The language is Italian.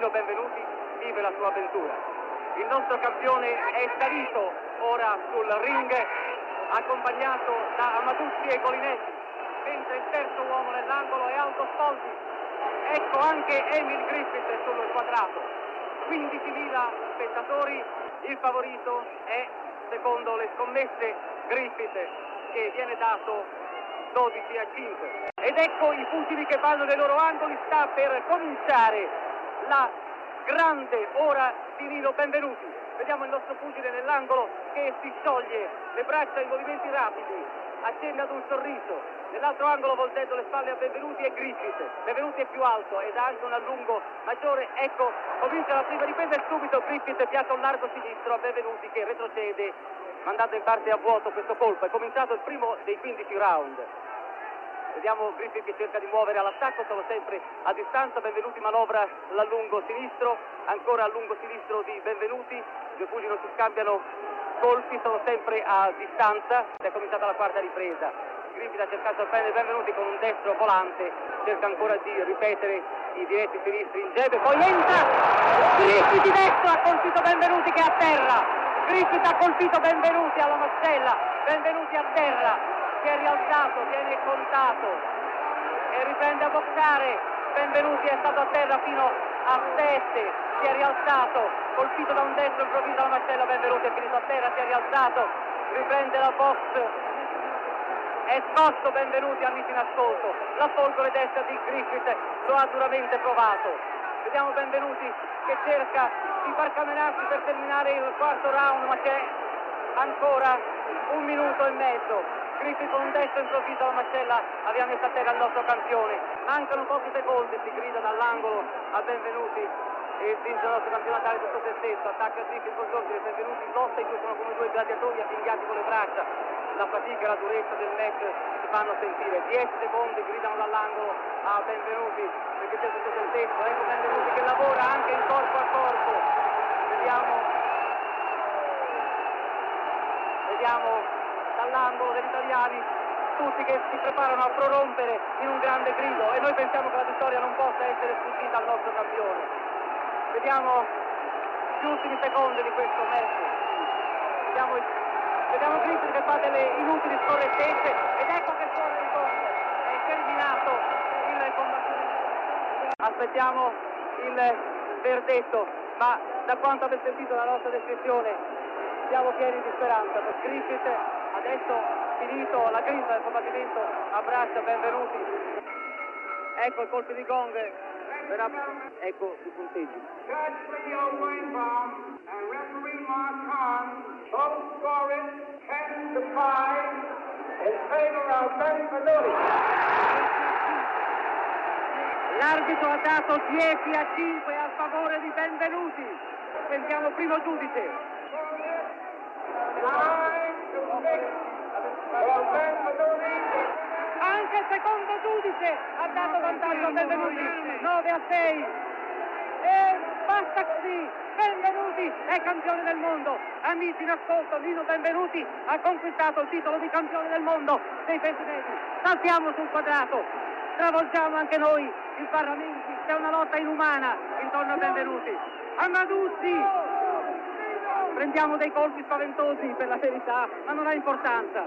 Nino Benvenuti vive la sua avventura. Il nostro campione è salito ora sul ring accompagnato da Amaduzzi e Colinetti, mentre il terzo uomo nell'angolo è Aldo Spolti. Ecco anche Emil Griffith sul quadrato. 15.000 spettatori, il favorito è, secondo le scommesse, Griffith, che viene dato 12 a 5. Ed ecco i pugili che vanno nei loro angoli, sta per cominciare la grande ora di Nino Benvenuti. Vediamo il nostro pugile nell'angolo che si scioglie le braccia in movimenti rapidi, accenna ad un sorriso. Nell'altro angolo voltendo le spalle a Benvenuti e Griffith. Benvenuti è più alto ed ha anche un allungo maggiore. Ecco, comincia la prima ripresa e subito Griffith piazza un largo sinistro a Benvenuti che retrocede mandando in parte a vuoto questo colpo. È cominciato il primo dei 15 round. Vediamo Griffith che cerca di muovere all'attacco, sono sempre a distanza, Benvenuti manovra l'allungo sinistro, ancora allungo sinistro di Benvenuti, i due pugili non si scambiano colpi, sono sempre a distanza, è cominciata la quarta ripresa. Griffith ha cercato di sorprendere Benvenuti con un destro volante, cerca ancora di ripetere i diretti sinistri in gebe, poi entra, Griffith di destro ha colpito Benvenuti che è a terra, Griffith ha colpito Benvenuti alla mascella, Benvenuti a terra, si è rialzato, viene contato e riprende a boxare. Benvenuti è stato a terra fino a 7, si è rialzato, colpito da un destro improvviso alla mascella, Benvenuti è finito a terra, si è rialzato, riprende la box, è scosso Benvenuti, amici in ascolto, la folgore destra di Griffith lo ha duramente provato. Vediamo Benvenuti che cerca di far camminarsi per terminare il quarto round, ma c'è ancora un minuto e mezzo. Griffith con un destro improvviso alla mascella aveva messo a terra il nostro campione. Mancano pochi secondi, si grida dall'angolo a benvenuti e vince il nostro campionatario tutto se stesso. Attacca Griffith con Giorgio e benvenuti in lotta, i due sono come due gladiatori avvinghiati con le braccia. La fatica e la durezza del match si fanno sentire. 10 secondi gridano dall'angolo a benvenuti perché c'è tutto se stesso. Ecco benvenuti che lavora anche in corpo a corpo. Vediamo vediamo dall'angolo degli italiani, tutti che si preparano a prorompere in un grande grido e noi pensiamo che la vittoria non possa essere sfuggita al nostro campione. Vediamo gli ultimi secondi di questo match. Vediamo, vediamo Griffith che fa delle inutili scorrettezze ed ecco che suona il gong. È terminato il combattimento. Aspettiamo il verdetto, ma da quanto avete sentito la nostra descrizione siamo pieni di speranza per Griffith adesso finito la grinta del combattimento abbraccia benvenuti ecco il colpo di gong verrà ecco i punteggi L'arbitro ha dato 10 a 5 a favore di Benvenuti. Sentiamo il primo giudice. Anche il secondo giudice ha dato vantaggio a Benvenuti, 9 a 6. E basta così, Benvenuti è campione del mondo. Amici in ascolto, Nino Benvenuti ha conquistato il titolo di campione del mondo dei pesi medi. Saltiamo sul quadrato, travolgiamo anche noi il Parlamento. C'è una lotta inumana intorno a Benvenuti. Amaduzzi prendiamo dei colpi spaventosi per la verità, ma non ha importanza.